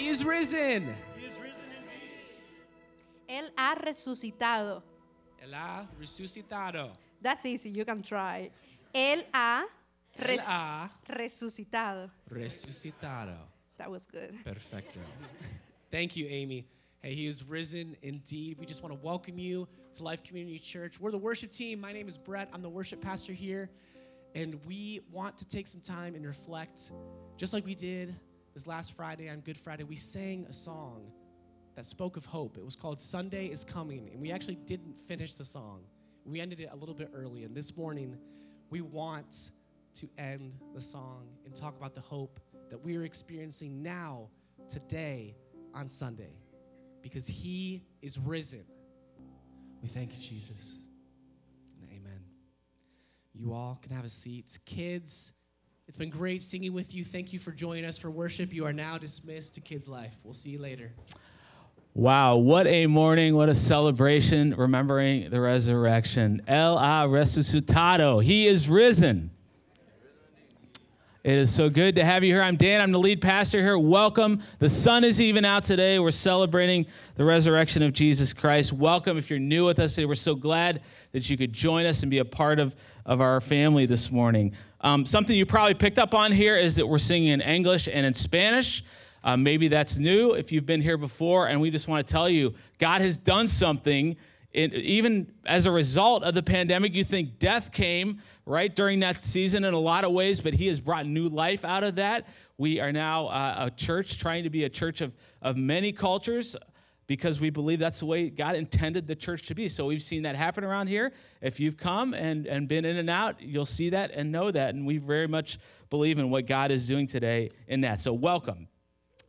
He is risen. Él ha resucitado. Él ha resucitado. That's easy, you can try. Él ha, Él res- ha resucitado. resucitado. That was good. Perfecto. Thank you, Amy. Hey, he is risen indeed. We just want to welcome you to Life Community Church. We're the worship team. My name is Brett. I'm the worship pastor here. And we want to take some time and reflect, just like we did this last Friday on Good Friday. We sang a song that spoke of hope. It was called Sunday is Coming. And we actually didn't finish the song, we ended it a little bit early. And this morning, we want to end the song and talk about the hope that we are experiencing now, today, on Sunday, because He is risen. We thank you, Jesus. Amen. You all can have a seat. Kids, it's been great singing with you. Thank you for joining us for worship. You are now dismissed to Kids Life. We'll see you later. Wow, what a morning, what a celebration, remembering the resurrection. El ha resucitado. He is risen. It is so good to have you here. I'm Dan, I'm the lead pastor here. Welcome. The sun is even out today. We're celebrating the resurrection of Jesus Christ. Welcome if you're new with us today. We're so glad that you could join us and be a part of, of our family this morning. Um, something you probably picked up on here is that we're singing in English and in Spanish. Uh, maybe that's new if you've been here before, and we just want to tell you God has done something. Even as a result of the pandemic, you think death came right during that season in a lot of ways, but He has brought new life out of that. We are now uh, a church trying to be a church of, of many cultures because we believe that's the way God intended the church to be. So we've seen that happen around here. If you've come and, and been in and out, you'll see that and know that. And we very much believe in what God is doing today in that. So welcome.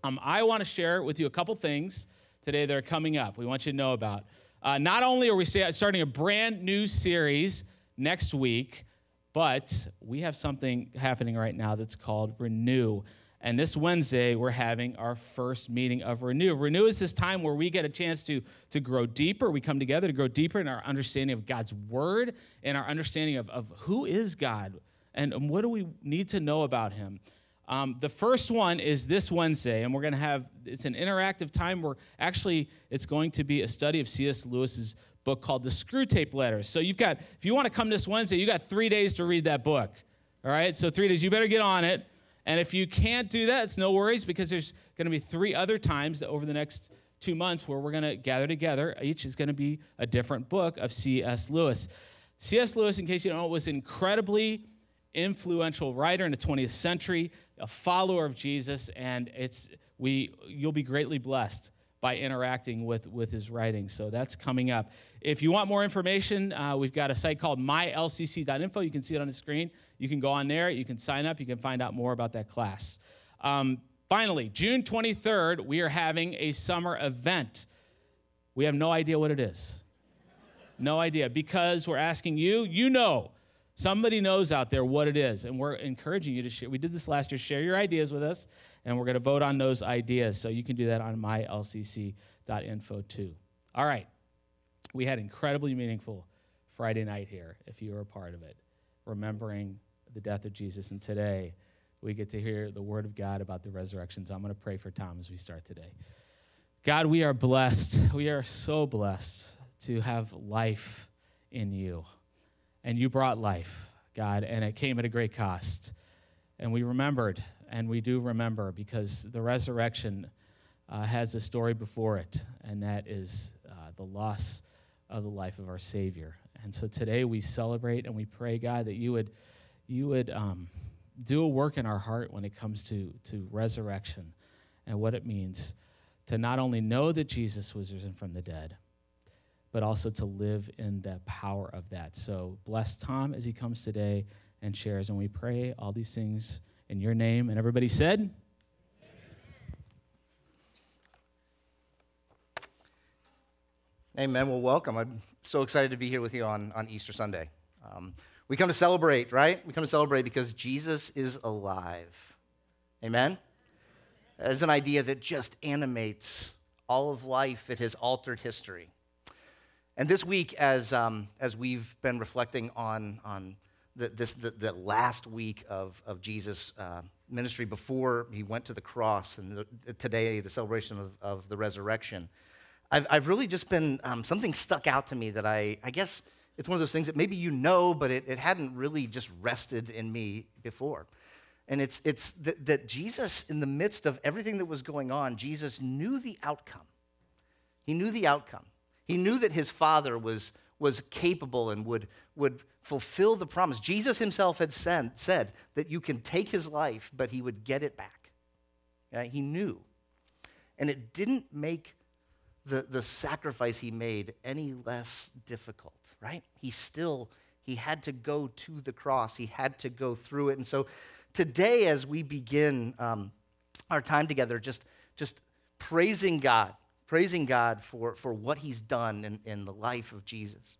Um, I want to share with you a couple things today that are coming up. We want you to know about. Uh, not only are we starting a brand new series next week, but we have something happening right now that's called Renew. And this Wednesday, we're having our first meeting of Renew. Renew is this time where we get a chance to, to grow deeper. We come together to grow deeper in our understanding of God's word and our understanding of, of who is God and, what do we need to know about him. Um, the first one is this Wednesday, and we're going to have it's an interactive time where actually it's going to be a study of C.S. Lewis's book called The Screwtape Letters. So you've got, if you want to come this Wednesday, you got three days to read that book. All right, so three days. You better get on it. And if you can't do that, it's no worries because there's going to be three other times over the next two months where we're going to gather together. Each is going to be a different book of C.S. Lewis. C.S. Lewis, in case you don't know, was incredibly influential writer in the 20th century, a follower of Jesus, and it's we you'll be greatly blessed by interacting with, with his writing. So that's coming up. If you want more information, uh, we've got a site called mylcc.info. You can see it on the screen. You can go on there, you can sign up, you can find out more about that class. Um, finally, June 23rd, we are having a summer event. We have no idea what it is. No idea, because we're asking you, you know, somebody knows out there what it is, and we're encouraging you to share. We did this last year, share your ideas with us, and we're going to vote on those ideas. So you can do that on mylcc.info too. All right. We had incredibly meaningful Friday night here, if you were a part of it, remembering the death of Jesus. And today, we get to hear the word of God about the resurrection. So I'm going to pray for Tom as we start today. God, we are blessed. We are so blessed to have life in you. And you brought life, God, and it came at a great cost. And we remembered, and we do remember, because the resurrection uh, has a story before it, and that is uh, the loss of the life of our Savior. And so today we celebrate and we pray, God, that you would, you would um, do a work in our heart when it comes to, to resurrection and what it means to not only know that Jesus was risen from the dead, but also to live in the power of that. So bless Tom as he comes today and shares. And we pray all these things in your name. And everybody said, Amen. Well, welcome. I'm so excited to be here with you on, on Easter Sunday. Um, we come to celebrate, right? We come to celebrate because Jesus is alive. Amen? It's an idea that just animates all of life. It has altered history. And this week, as, um, as we've been reflecting on, on the, this, the, the last week of, of Jesus' uh, ministry before he went to the cross and the, today, the celebration of, of the resurrection, I've, I've really just been, um, something stuck out to me that I, I guess it's one of those things that maybe you know, but it, it hadn't really just rested in me before. And it's, it's that, Jesus, in the midst of everything that was going on, Jesus knew the outcome. He knew the outcome. He knew that his Father was, was capable and would, would fulfill the promise. Jesus himself had sent, said that you can take his life, but he would get it back. Yeah, he knew. And it didn't make the, the sacrifice he made any less difficult, right? He still, he had to go to the cross. He had to go through it. And so today, as we begin um, our time together, just, just praising God, praising God for, for what he's done in, in the life of Jesus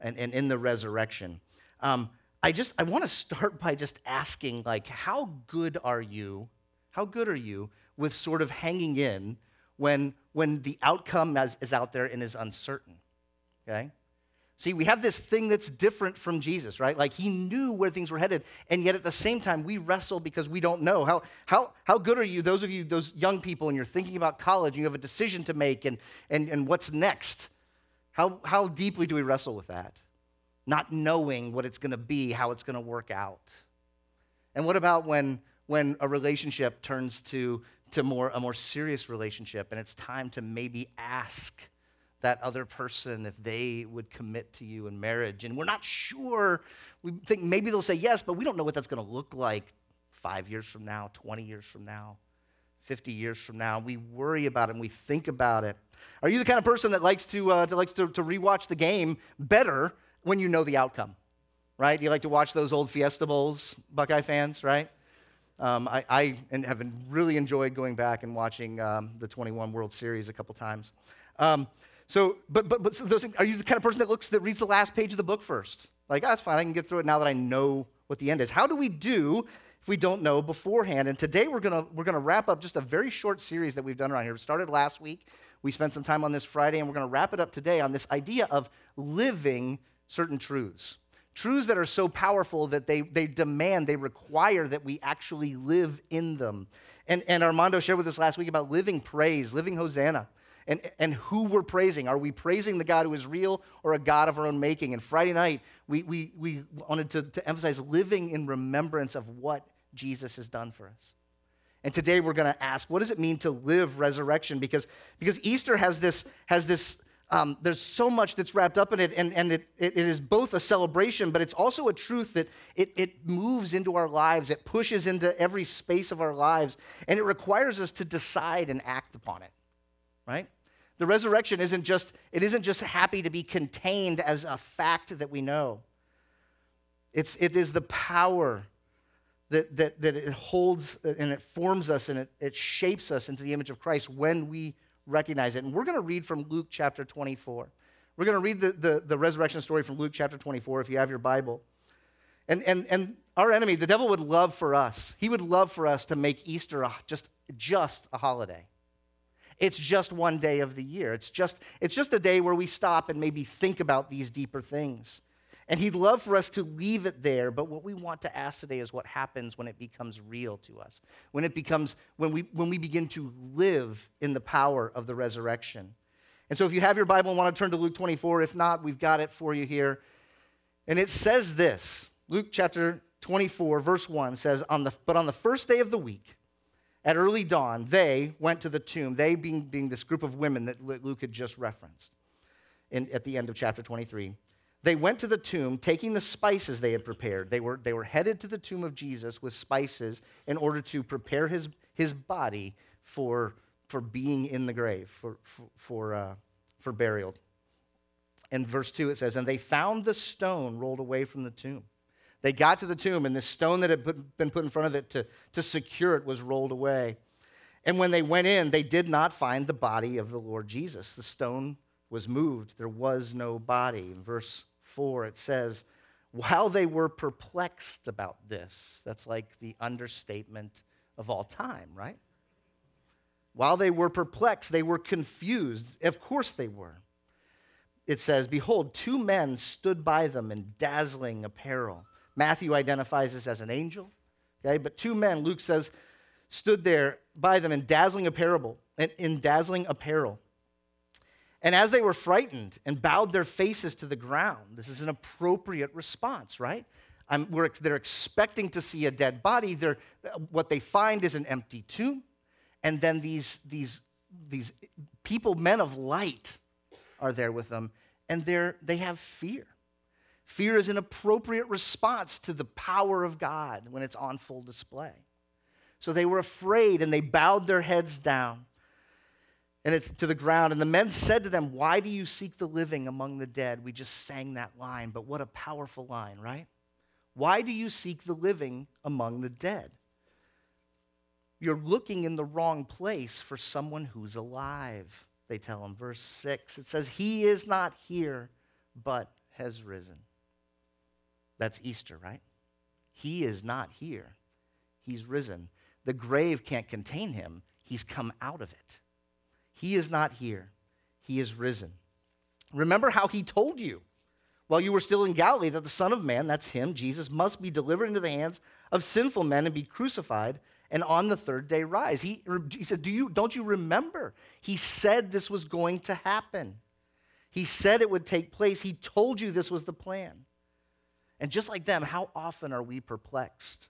and, and in the resurrection. Um, I just, I want to start by just asking, like, how good are you? How good are you with sort of hanging in when, when the outcome is, is out there and is uncertain? Okay? See, we have this thing that's different from Jesus, right? Like he knew where things were headed, and yet at the same time, we wrestle because we don't know. How, how, how good are you, those of you, those young people, and you're thinking about college, and you have a decision to make, and, and, and what's next? How, how deeply do we wrestle with that? Not knowing what it's going to be, how it's going to work out. And what about when, when a relationship turns to, to more, a more serious relationship, and it's time to maybe ask? that other person if they would commit to you in marriage. And we're not sure. We think maybe they'll say yes, but we don't know what that's going to look like five years from now, 20 years from now, 50 years from now. We worry about it and we think about it. Are you the kind of person that likes to, uh, that likes to, to rewatch the game better when you know the outcome? Right? You like to watch those old Fiesta Bowls, Buckeye fans, right? Um, I, I have really enjoyed going back and watching um, the 21 World Series a couple times. Um, so, but, but, but so those are you the kind of person that looks, that reads the last page of the book first? Like, oh, that's fine, I can get through it now that I know what the end is. How do we do if we don't know beforehand? And today we're gonna, we're gonna wrap up just a very short series that we've done around here. We started last week, we spent some time on this Friday, and we're gonna wrap it up today on this idea of living certain truths. Truths that are so powerful that they, they demand, they require that we actually live in them. And, and Armando shared with us last week about living praise, living Hosanna and, and who we're praising. Are we praising the God who is real or a God of our own making? And Friday night, we, we, we wanted to, to emphasize living in remembrance of what Jesus has done for us. And today we're going to ask, what does it mean to live resurrection? Because, because Easter has this, has this um, there's so much that's wrapped up in it, and, and it, it, is both a celebration, but it's also a truth that it, it moves into our lives. It pushes into every space of our lives, and it requires us to decide and act upon it, right? The resurrection isn't just, it isn't just happy to be contained as a fact that we know. It's, it is the power that, that, that it holds and it forms us and it, it shapes us into the image of Christ when we recognize it. And we're going to read from Luke chapter 24. We're going to read the, the, the resurrection story from Luke chapter 24 if you have your Bible. And, and, and our enemy, the devil, would love for us, he would love for us to make Easter just, just a holiday. It's just one day of the year. It's just, it's just a day where we stop and maybe think about these deeper things. And he'd love for us to leave it there, but what we want to ask today is what happens when it becomes real to us. When it becomes, when we, when we begin to live in the power of the resurrection. And so if you have your Bible and want to turn to Luke 24, if not, we've got it for you here. And it says this Luke chapter 24, verse 1 says, on the, But on the first day of the week, at early dawn, they went to the tomb, they being, being this group of women that Luke had just referenced in, at the end of chapter 23. They went to the tomb taking the spices they had prepared. They were, they were headed to the tomb of Jesus with spices in order to prepare his, his body for, for being in the grave, for, for, for, uh, for burial. In verse 2, it says, And they found the stone rolled away from the tomb. They got to the tomb, and the stone that had put, been put in front of it to, to secure it was rolled away. And when they went in, they did not find the body of the Lord Jesus. The stone was moved, there was no body. Verse 4, it says, While they were perplexed about this, that's like the understatement of all time, right? While they were perplexed, they were confused. Of course they were. It says, Behold, two men stood by them in dazzling apparel. Matthew identifies this as an angel. Okay, but two men, Luke says, stood there by them in dazzling apparel, in dazzling apparel. And as they were frightened and bowed their faces to the ground, this is an appropriate response, right? they're expecting to see a dead body. They're, what they find is an empty tomb. And then these, these, these people, men of light, are there with them, and they have fear. Fear is an appropriate response to the power of God when it's on full display. So they were afraid and they bowed their heads down and it's to the ground. And the men said to them, Why do you seek the living among the dead? We just sang that line, but what a powerful line, right? Why do you seek the living among the dead? You're looking in the wrong place for someone who's alive, they tell him. Verse 6, it says, He is not here, but has risen. That's Easter, right? He is not here. He's risen. The grave can't contain him. He's come out of it. He is not here. He is risen. Remember how he told you while you were still in Galilee that the Son of Man, that's him, Jesus, must be delivered into the hands of sinful men and be crucified and on the third day rise. He, he said, Do you, Don't you remember? He said this was going to happen. He said it would take place. He told you this was the plan. And just like them, how often are we perplexed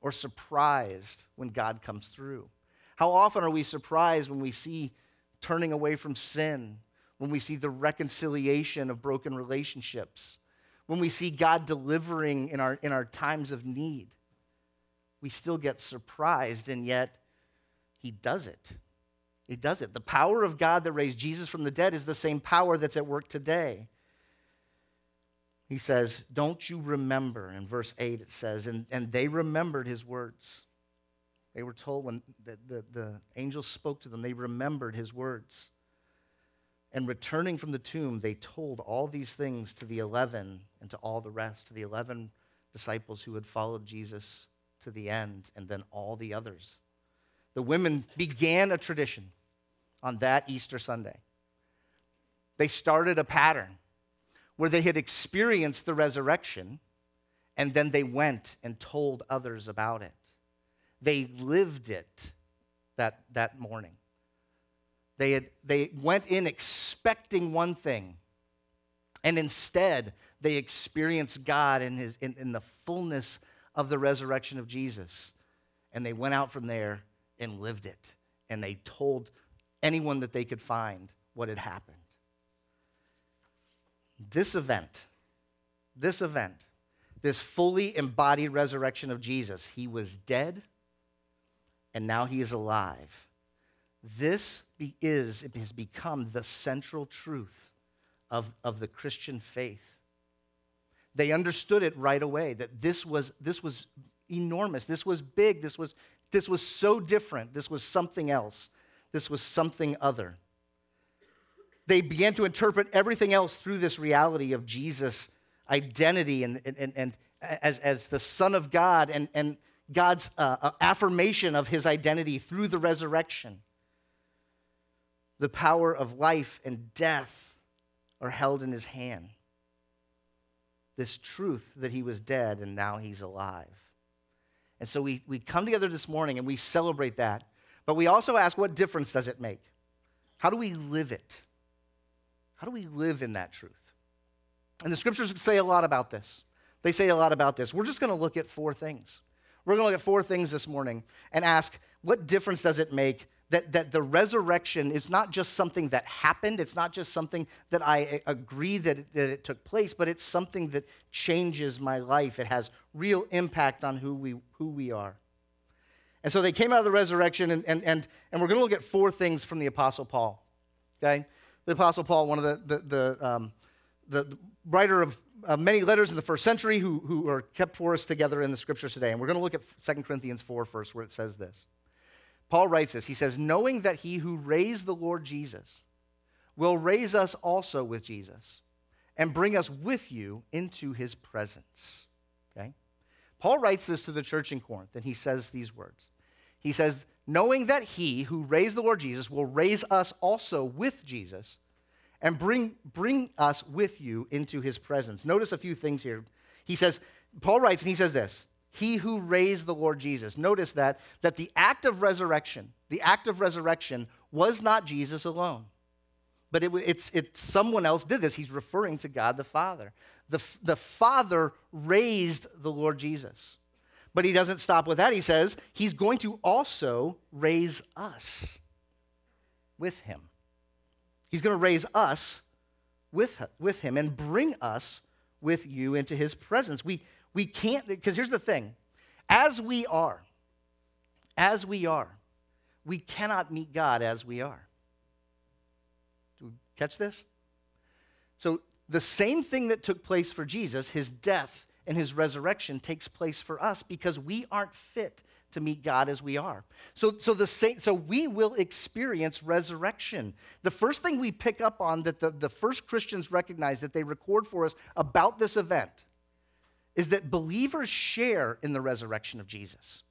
or surprised when God comes through? How often are we surprised when we see turning away from sin, when we see the reconciliation of broken relationships, when we see God delivering in our, in our times of need? We still get surprised, and yet He does it. He does it. The power of God that raised Jesus from the dead is the same power that's at work today he says, Don't you remember? In verse 8, it says, And, and they remembered his words. They were told when the, the, the angels spoke to them, they remembered his words. And returning from the tomb, they told all these things to the 11 and to all the rest, to the 11 disciples who had followed Jesus to the end, and then all the others. The women began a tradition on that Easter Sunday. They started a pattern where they had experienced the resurrection and then they went and told others about it. They lived it that, that morning. They, had, they went in expecting one thing, and instead they experienced God in, his, in, in the fullness of the resurrection of Jesus. And they went out from there and lived it. And they told anyone that they could find what had happened. This event, this event, this fully embodied resurrection of Jesus, he was dead and now he is alive. This be, is, it has become the central truth of, of the Christian faith. They understood it right away that this was, this was enormous, this was big, this was, this was so different, this was something else, this was something other they began to interpret everything else through this reality of Jesus' identity and, and, and as, as the Son of God and, and God's uh, uh, affirmation of his identity through the resurrection. The power of life and death are held in his hand. This truth that he was dead and now he's alive. And so we, we come together this morning and we celebrate that. But we also ask, what difference does it make? How do we live it? How do we live in that truth? And the scriptures say a lot about this. They say a lot about this. We're just going to look at four things. We're going to look at four things this morning and ask what difference does it make that, that the resurrection is not just something that happened, it's not just something that I agree that it, that it took place, but it's something that changes my life. It has real impact on who we, who we are. And so they came out of the resurrection, and, and, and, and we're going to look at four things from the Apostle Paul. Okay? the Apostle Paul, one of the, the, the, um, the writer of uh, many letters in the first century who, who are kept for us together in the scriptures today. And we're going to look at 2 Corinthians 4 first, where it says this. Paul writes this He says, Knowing that he who raised the Lord Jesus will raise us also with Jesus and bring us with you into his presence. Okay? Paul writes this to the church in Corinth, and he says these words. He says, knowing that he who raised the Lord Jesus will raise us also with Jesus and bring, bring us with you into his presence. Notice a few things here. He says, Paul writes, and he says this he who raised the Lord Jesus. Notice that that the act of resurrection, the act of resurrection was not Jesus alone. But it, it's, it's someone else did this. He's referring to God the Father. The, the Father raised the Lord Jesus. But he doesn't stop with that. He says he's going to also raise us with him. He's going to raise us with, with him and bring us with you into his presence. We, we can't, because here's the thing as we are, as we are, we cannot meet God as we are. Do we catch this? So, the same thing that took place for Jesus, his death and his resurrection, takes place for us because we aren't fit to meet God as we are. So, so, the so we will experience resurrection. The first thing we pick up on that the, the first Christians recognize that they record for us about this event is that believers share in the resurrection of Jesus.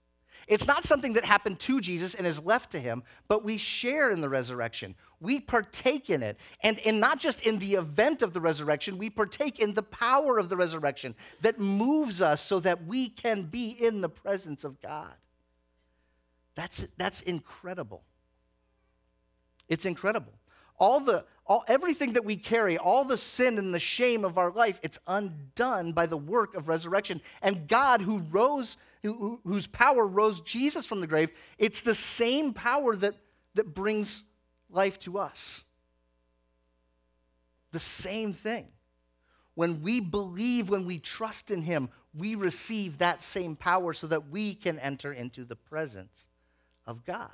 It's not something that happened to Jesus and is left to him, but we share in the resurrection. We partake in it. And, and not just in the event of the resurrection, we partake in the power of the resurrection that moves us so that we can be in the presence of God. That's, that's incredible. It's incredible. All the, all, everything that we carry, all the sin and the shame of our life, it's undone by the work of resurrection. And God, who rose, who, whose power rose Jesus from the grave, it's the same power that, that brings life to us. The same thing. When we believe, when we trust in Him, we receive that same power so that we can enter into the presence of God.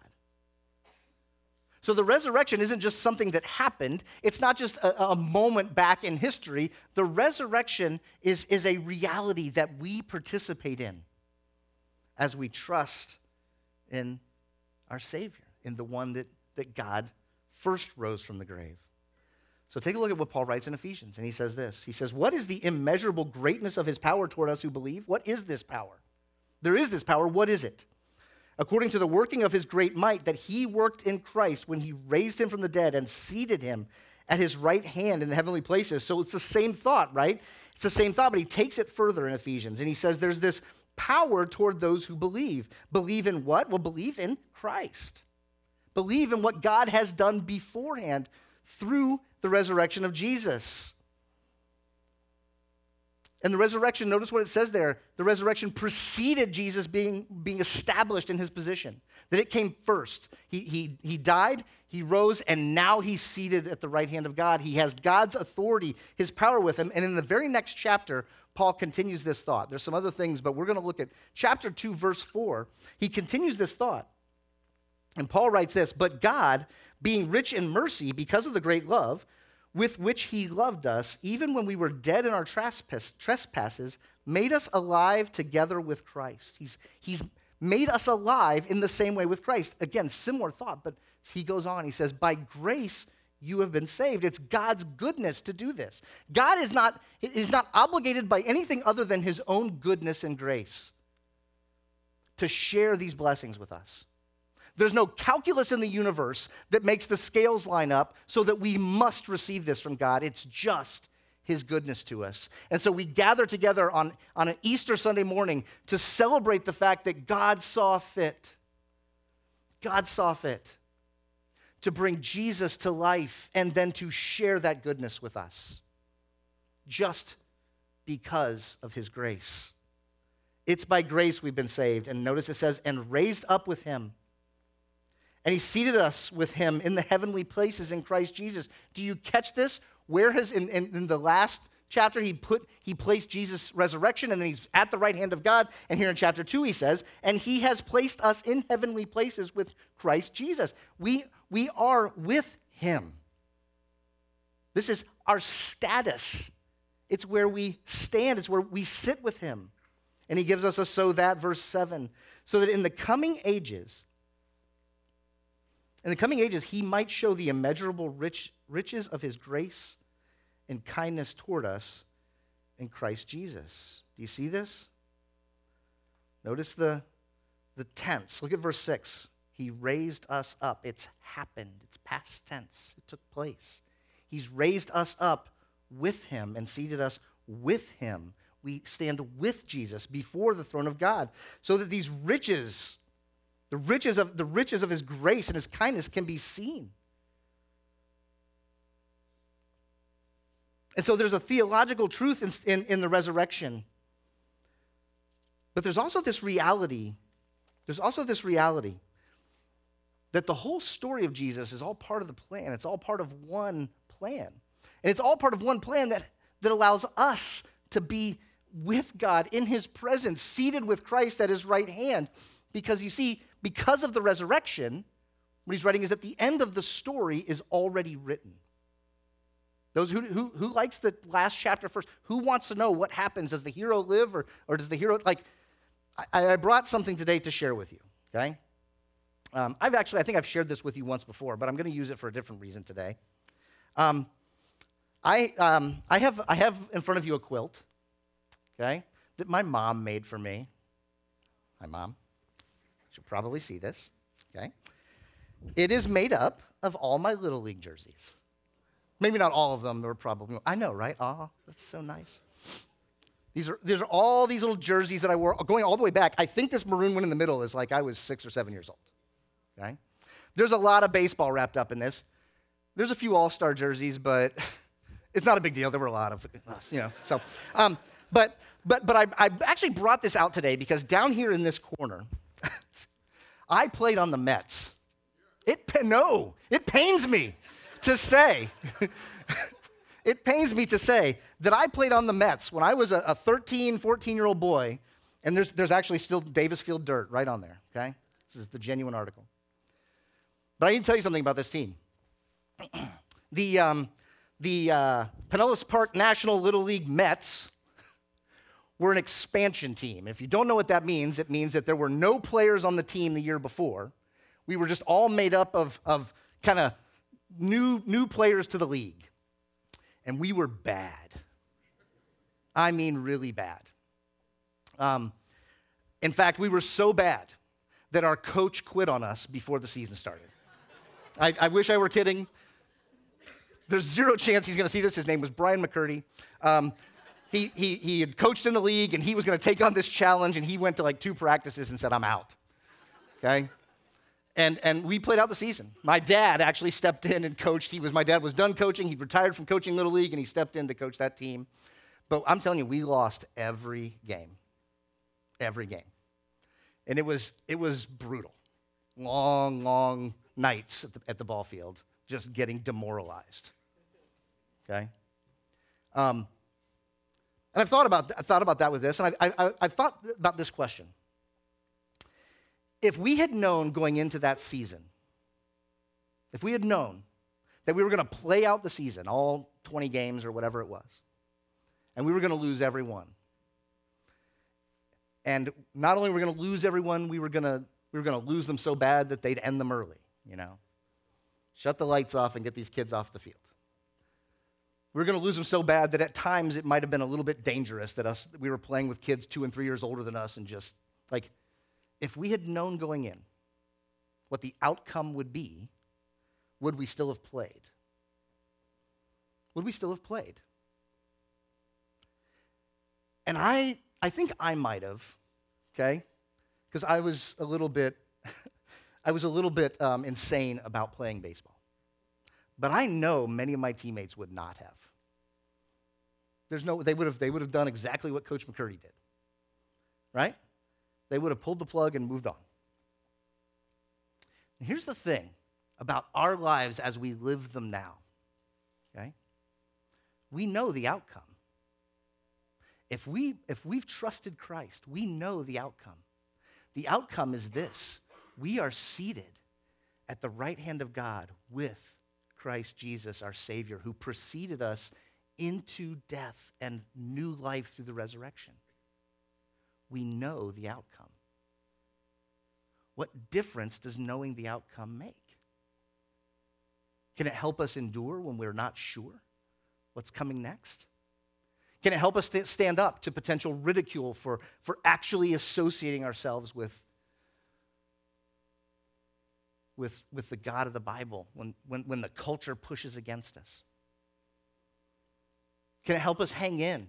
So the resurrection isn't just something that happened, it's not just a, a, moment back in history. The resurrection is, is a reality that we participate in as we trust in our Savior, in the one that, that God first rose from the grave. So take a look at what Paul writes in Ephesians, and he says this He says, What is the immeasurable greatness of his power toward us who believe? What is this power? There is this power. What is it? according to the working of his great might that he worked in Christ when he raised him from the dead and seated him at his right hand in the heavenly places. So it's the same thought, right? It's the same thought, but he takes it further in Ephesians and he says there's this power toward those who believe. Believe in what? Well, believe in Christ. Believe in what God has done beforehand through the resurrection of Jesus. And the resurrection, notice what it says there. The resurrection preceded Jesus being, being established in his position, that it came first. He, he, he died, he rose, and now he's seated at the right hand of God. He has God's authority, his power with him. And in the very next chapter, Paul continues this thought. There's some other things, but we're going to look at chapter 2, verse 4. He continues this thought. And Paul writes this But God, being rich in mercy because of the great love, with which he loved us, even when we were dead in our trespasses, made us alive together with Christ. He's, he's made us alive in the same way with Christ. Again, similar thought, but he goes on. He says, By grace you have been saved. It's God's goodness to do this. God is not, is not obligated by anything other than his own goodness and grace to share these blessings with us. There's no calculus in the universe that makes the scales line up so that we must receive this from God. It's just his goodness to us. And so we gather together on, on an Easter Sunday morning to celebrate the fact that God saw fit. God saw fit to bring Jesus to life and then to share that goodness with us just because of his grace. It's by grace we've been saved. And notice it says, and raised up with him and he seated us with him in the heavenly places in Christ Jesus. Do you catch this? Where has, in, in, in the last chapter, he put, he placed Jesus' resurrection, and then he's at the right hand of God. And here in chapter two, he says, and he has placed us in heavenly places with Christ Jesus. We, we are with him. This is our status. It's where we stand, it's where we sit with him. And he gives us a so that, verse 7, so that in the coming ages, in the coming ages, he might show the immeasurable rich, riches of his grace and kindness toward us in Christ Jesus. Do you see this? Notice the, the tense. Look at verse 6. He raised us up. It's happened, it's past tense, it took place. He's raised us up with him and seated us with him we stand with Jesus before the throne of God, so that these riches, the riches of the riches of his grace and his kindness can be seen. And so there's a theological truth in, in, in the resurrection. But there's also this reality. There's also this reality that the whole story of Jesus is all part of the plan. It's all part of one plan. And it's all part of one plan that, that allows us to be with God in his presence, seated with Christ at his right hand. Because you see, because of the resurrection, what he's writing is that the end of the story is already written. Those who, who, who likes the last chapter first? Who wants to know what happens? Does the hero live or, or does the hero, like, I, I brought something today to share with you, okay? Um, I've actually, I think I've shared this with you once before, but I'm going to use it for a different reason today. Um, I, um, I, have, I have in front of you a quilt, okay, that my mom made for me. My mom. She'll probably see this, okay? It is made up of all my Little League jerseys. Maybe not all of them, there were probably, I know, right? Ah, that's so nice. These are, these are all these little jerseys that I wore going all the way back. I think this maroon one in the middle is like I was six or seven years old. Okay? There's a lot of baseball wrapped up in this. There's a few all star jerseys, but it's not a big deal. There were a lot of us, you know. So, um, but, but, but I, I actually brought this out today because down here in this corner, I played on the Mets. It, no, it pains me to say, it pains me to say that I played on the Mets when I was a, a 13, 14 year old boy, and there's, there's actually still Davis Field dirt right on there, okay? This is the genuine article. But I need to tell you something about this team. the um, the uh, Pinellas Park National Little League Mets were an expansion team. If you don't know what that means, it means that there were no players on the team the year before. We were just all made up of, of kind of new, new players to the league. And we were bad. I mean, really bad. Um, in fact, we were so bad that our coach quit on us before the season started. I, I wish I were kidding. There's zero chance he's going to see this. His name was Brian McCurdy. Um, he, he, he had coached in the league and he was going to take on this challenge and he went to like two practices and said, I'm out. Okay? And, and we played out the season. My dad actually stepped in and coached. He was, my dad was done coaching. He'd retired from coaching Little League and he stepped in to coach that team. But I'm telling you, we lost every game. Every game. And it was, it was brutal. Long, long nights at the, at the ball field, just getting demoralized. Okay? Um, and I've thought about, I've thought about that with this, and I, I, I've thought about this question. If we had known going into that season, if we had known that we were going to play out the season, all 20 games or whatever it was, and we were going to lose every one, and not only were we going to lose everyone, we were going to we were going to lose them so bad that they'd end them early, you know. Shut the lights off and get these kids off the field. We were going to lose them so bad that at times it might have been a little bit dangerous that us we were playing with kids 2 and 3 years older than us and just like if we had known going in what the outcome would be, would we still have played? Would we still have played? And I, I think I might have, okay? Because I was a little bit, I was a little bit um, insane about playing baseball. But I know many of my teammates would not have. There's no, they would have, they would have done exactly what Coach McCurdy did, right? They would have pulled the plug and moved on. And here's the thing about our lives as we live them now, okay? We know the outcome. If, we, if we've trusted Christ, we know the outcome. The outcome is this we are seated at the right hand of God with Christ Jesus, our Savior, who preceded us into death and new life through the resurrection. We know the outcome. What difference does knowing the outcome make? Can it help us endure when we're not sure what's coming next? Can it help us stand up to potential ridicule for, for actually associating ourselves with, with, with the God of the Bible when, when, when the culture pushes against us? Can it help us hang in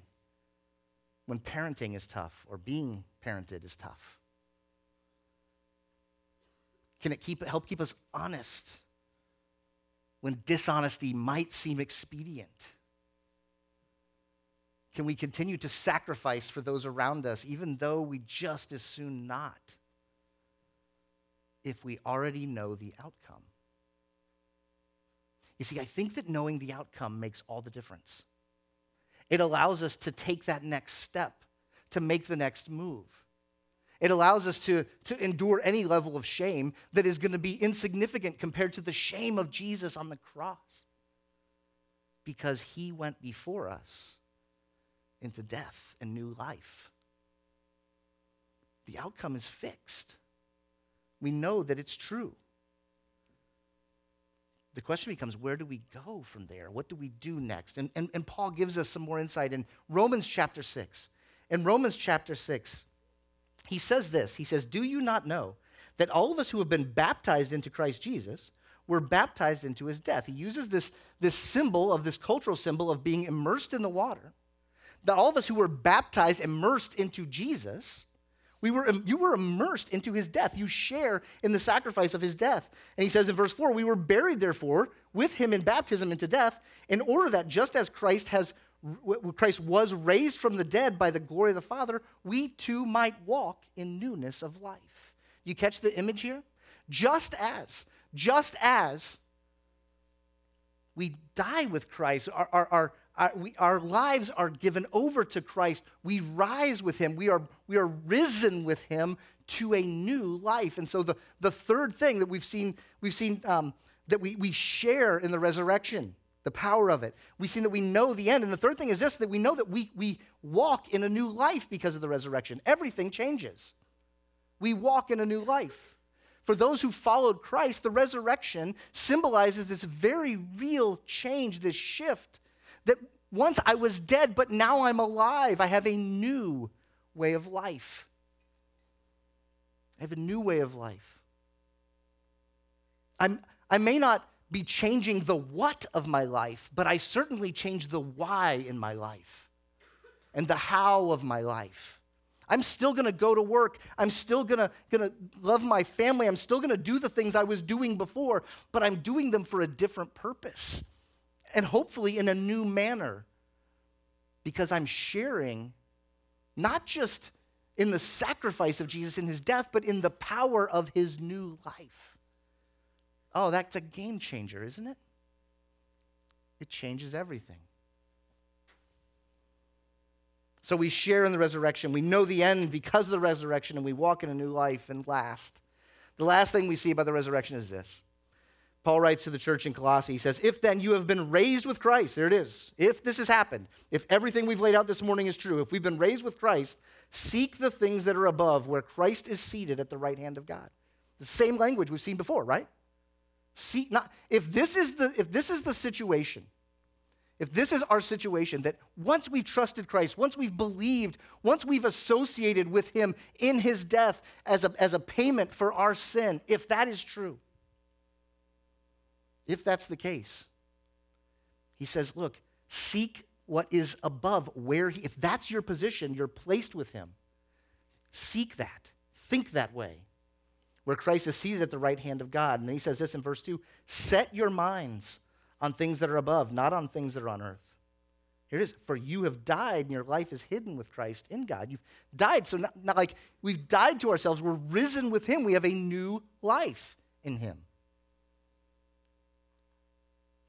when parenting is tough or being parented is tough? Can it keep, help keep us honest when dishonesty might seem expedient? Can we continue to sacrifice for those around us, even though we just as soon not, if we already know the outcome? You see, I think that knowing the outcome makes all the difference. It allows us to take that next step, to make the next move. It allows us to, to endure any level of shame that is going to be insignificant compared to the shame of Jesus on the cross. Because he went before us into death and new life. The outcome is fixed. We know that it's true. The question becomes where do we go from there? What do we do next? And, and, and Paul gives us some more insight in Romans chapter 6. In Romans chapter 6, he says this He says, Do you not know that all of us who have been baptized into Christ Jesus were baptized into his death? He uses this, this symbol of this cultural symbol of being immersed in the water. That all of us who were baptized, immersed into Jesus, we were, you were immersed into his death. You share in the sacrifice of his death. And he says in verse 4 We were buried, therefore, with him in baptism into death, in order that just as Christ has Christ was raised from the dead by the glory of the Father, we too might walk in newness of life. You catch the image here? Just as, just as we die with Christ, our, our, our, our, we, our lives are given over to Christ, we rise with him, we are, we are risen with him to a new life. And so the, the third thing that we've seen, we've seen um, that we, we share in the resurrection the power of it. We've seen that we know the end. And the third thing is this that we know that we, we walk in a new life because of the resurrection. Everything changes. We walk in a new life. For those who followed Christ, the resurrection symbolizes this very real change, this shift that once I was dead, but now I'm alive. I have a new way of life. I have a new way of life. I'm, I may not be changing the what of my life, but I certainly change the why in my life and the how of my life. I'm still gonna go to work. I'm still gonna, gonna love my family. I'm still gonna do the things I was doing before, but I'm doing them for a different purpose and hopefully in a new manner because I'm sharing not just in the sacrifice of Jesus in his death, but in the power of his new life. Oh, that's a game changer, isn't it? It changes everything. So we share in the resurrection. We know the end because of the resurrection, and we walk in a new life. And last, the last thing we see about the resurrection is this. Paul writes to the church in Colossae, he says, If then you have been raised with Christ, there it is. If this has happened, if everything we've laid out this morning is true, if we've been raised with Christ, seek the things that are above where Christ is seated at the right hand of God. The same language we've seen before, right? See, not, if, this is the, if this is the situation, if this is our situation, that once we've trusted Christ, once we've believed, once we've associated with Him in His death as a, as a payment for our sin, if that is true, if that's the case, He says, look, seek what is above, where He, if that's your position, you're placed with Him, seek that, think that way where Christ is seated at the right hand of God. And then he says this in verse 2 Set your minds on things that are above, not on things that are on earth. Here it is. For you have died, and your life is hidden with Christ in God. You've died. So, not, not like we've died to ourselves, we're risen with Him. We have a new life in Him.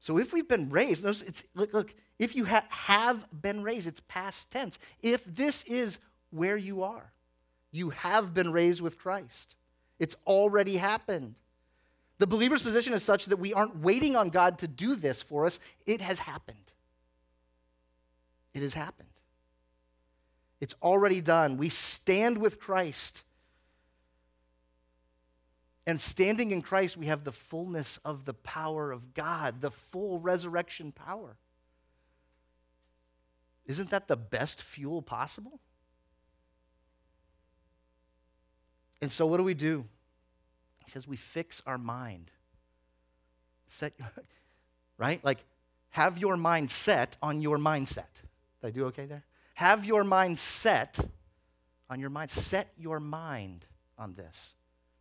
So, if we've been raised, it's, look, look if you ha- have been raised, it's past tense. If this is where you are, you have been raised with Christ. It's already happened. The believer's position is such that we aren't waiting on God to do this for us. It has happened. It has happened. It's already done. We stand with Christ. And standing in Christ, we have the fullness of the power of God, the full resurrection power. Isn't that the best fuel possible? And so, what do we do? He says we fix our mind. Set, right? Like, have your mind set on your mindset. Did I do okay there? have your mind set on your mind. Set your mind on this.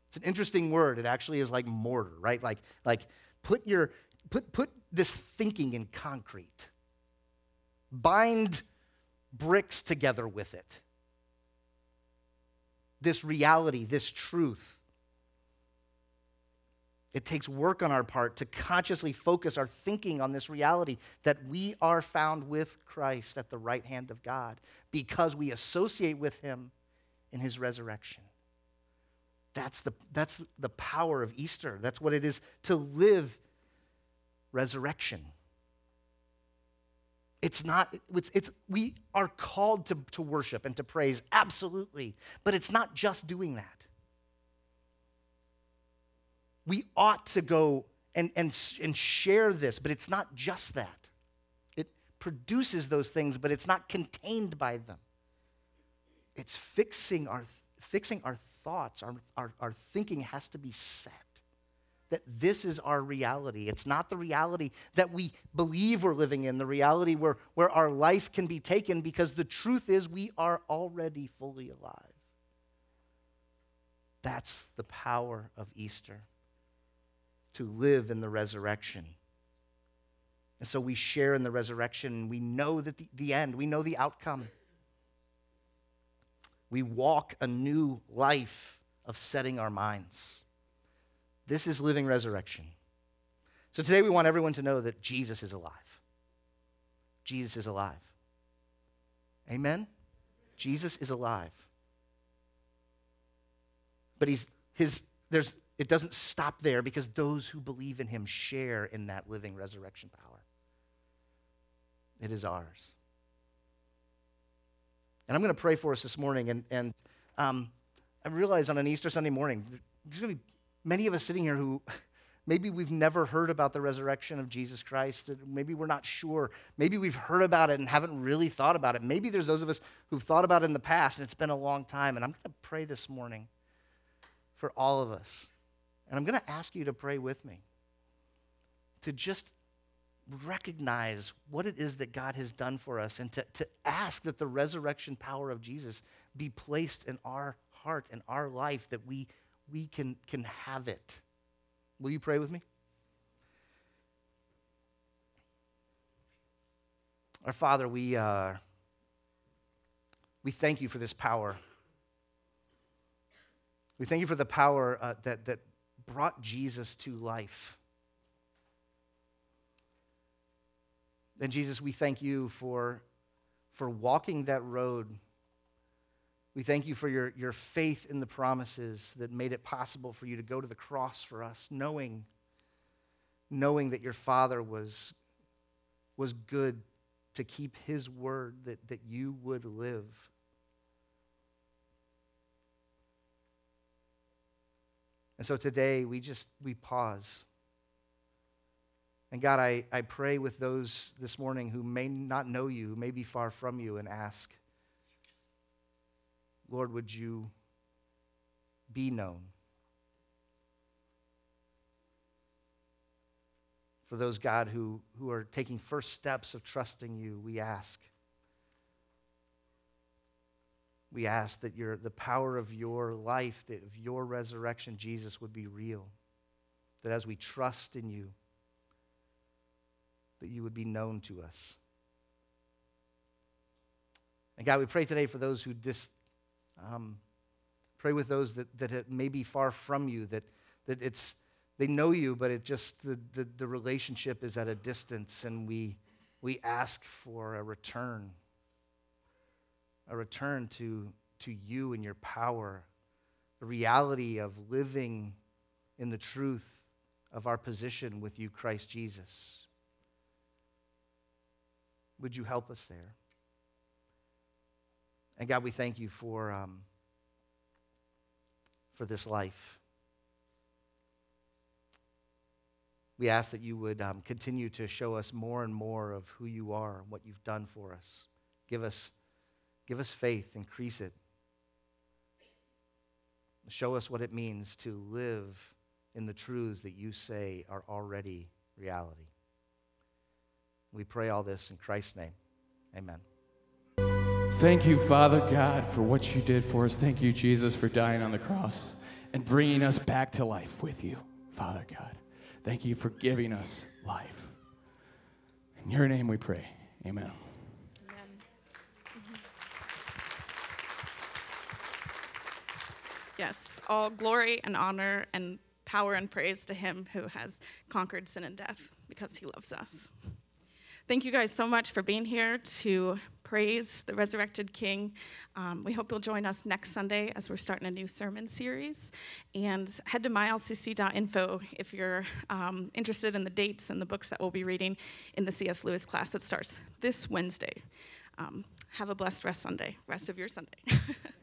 It's an interesting word. It actually is like mortar, right? Like, like put your put put this thinking in concrete. Bind bricks together with it. This reality, this truth. It takes work on our part to consciously focus our thinking on this reality that we are found with Christ at the right hand of God because we associate with him in his resurrection. That's the, that's the power of Easter. That's what it is to live resurrection. It's not, it's, it's, we are called to, to worship and to praise, absolutely. But it's not just doing that. We ought to go and, and, and share this, but it's not just that. It produces those things, but it's not contained by them. It's fixing our, fixing our thoughts, our, our, our thinking has to be set that this is our reality. It's not the reality that we believe we're living in, the reality where, where our life can be taken, because the truth is we are already fully alive. That's the power of Easter to live in the resurrection. And so we share in the resurrection. We know that the, the end, we know the outcome. We walk a new life of setting our minds. This is living resurrection. So today we want everyone to know that Jesus is alive. Jesus is alive. Amen? Jesus is alive. But he's, his, there's, it doesn't stop there because those who believe in him share in that living resurrection power. It is ours. And I'm going to pray for us this morning. And, and um, I realize on an Easter Sunday morning, there's going to be many of us sitting here who maybe we've never heard about the resurrection of Jesus Christ. Maybe we're not sure. Maybe we've heard about it and haven't really thought about it. Maybe there's those of us who've thought about it in the past and it's been a long time. And I'm going to pray this morning for all of us. And I'm going to ask you to pray with me to just recognize what it is that God has done for us and to, to ask that the resurrection power of Jesus be placed in our heart and our life that we we can, can have it. Will you pray with me? Our Father, we, uh, we thank you for this power. We thank you for the power uh, that, that brought Jesus to life. And Jesus, we thank you for, for walking that road we thank you for your, your faith in the promises that made it possible for you to go to the cross for us, knowing, knowing that your Father was, was good to keep his word that, that you would live. And so today we just we pause. And God, I, I pray with those this morning who may not know you, may be far from you, and ask Lord, would you be known? For those, God, who, who are taking first steps of trusting you, we ask. We ask that your, the power of your life, that of your resurrection, Jesus, would be real. That as we trust in you, that you would be known to us. And God, we pray today for those who dis, um, pray with those that, that may be far from you, that, that it's, they know you, but it just, the, the, the relationship is at a distance, and we, we ask for a return, a return to, to you and your power, the reality of living in the truth of our position with you, Christ Jesus. Would you help us there? And God, we thank you for, um, for this life. We ask that you would um, continue to show us more and more of who you are and what you've done for us. Give us, give us faith, increase it. Show us what it means to live in the truths that you say are already reality. We pray all this in Christ's name. Amen. Thank you, Father God, for what you did for us. Thank you, Jesus, for dying on the cross and bringing us back to life with you, Father God. Thank you for giving us life. In your name we pray. Amen. Yes, all glory and honor and power and praise to him who has conquered sin and death because he loves us. Thank you guys so much for being here to praise the resurrected King. Um, we hope you'll join us next Sunday as we're starting a new sermon series. And head to mylcc.info if you're um, interested in the dates and the books that we'll be reading in the C.S. Lewis class that starts this Wednesday. Um, have a blessed rest Sunday, rest of your Sunday.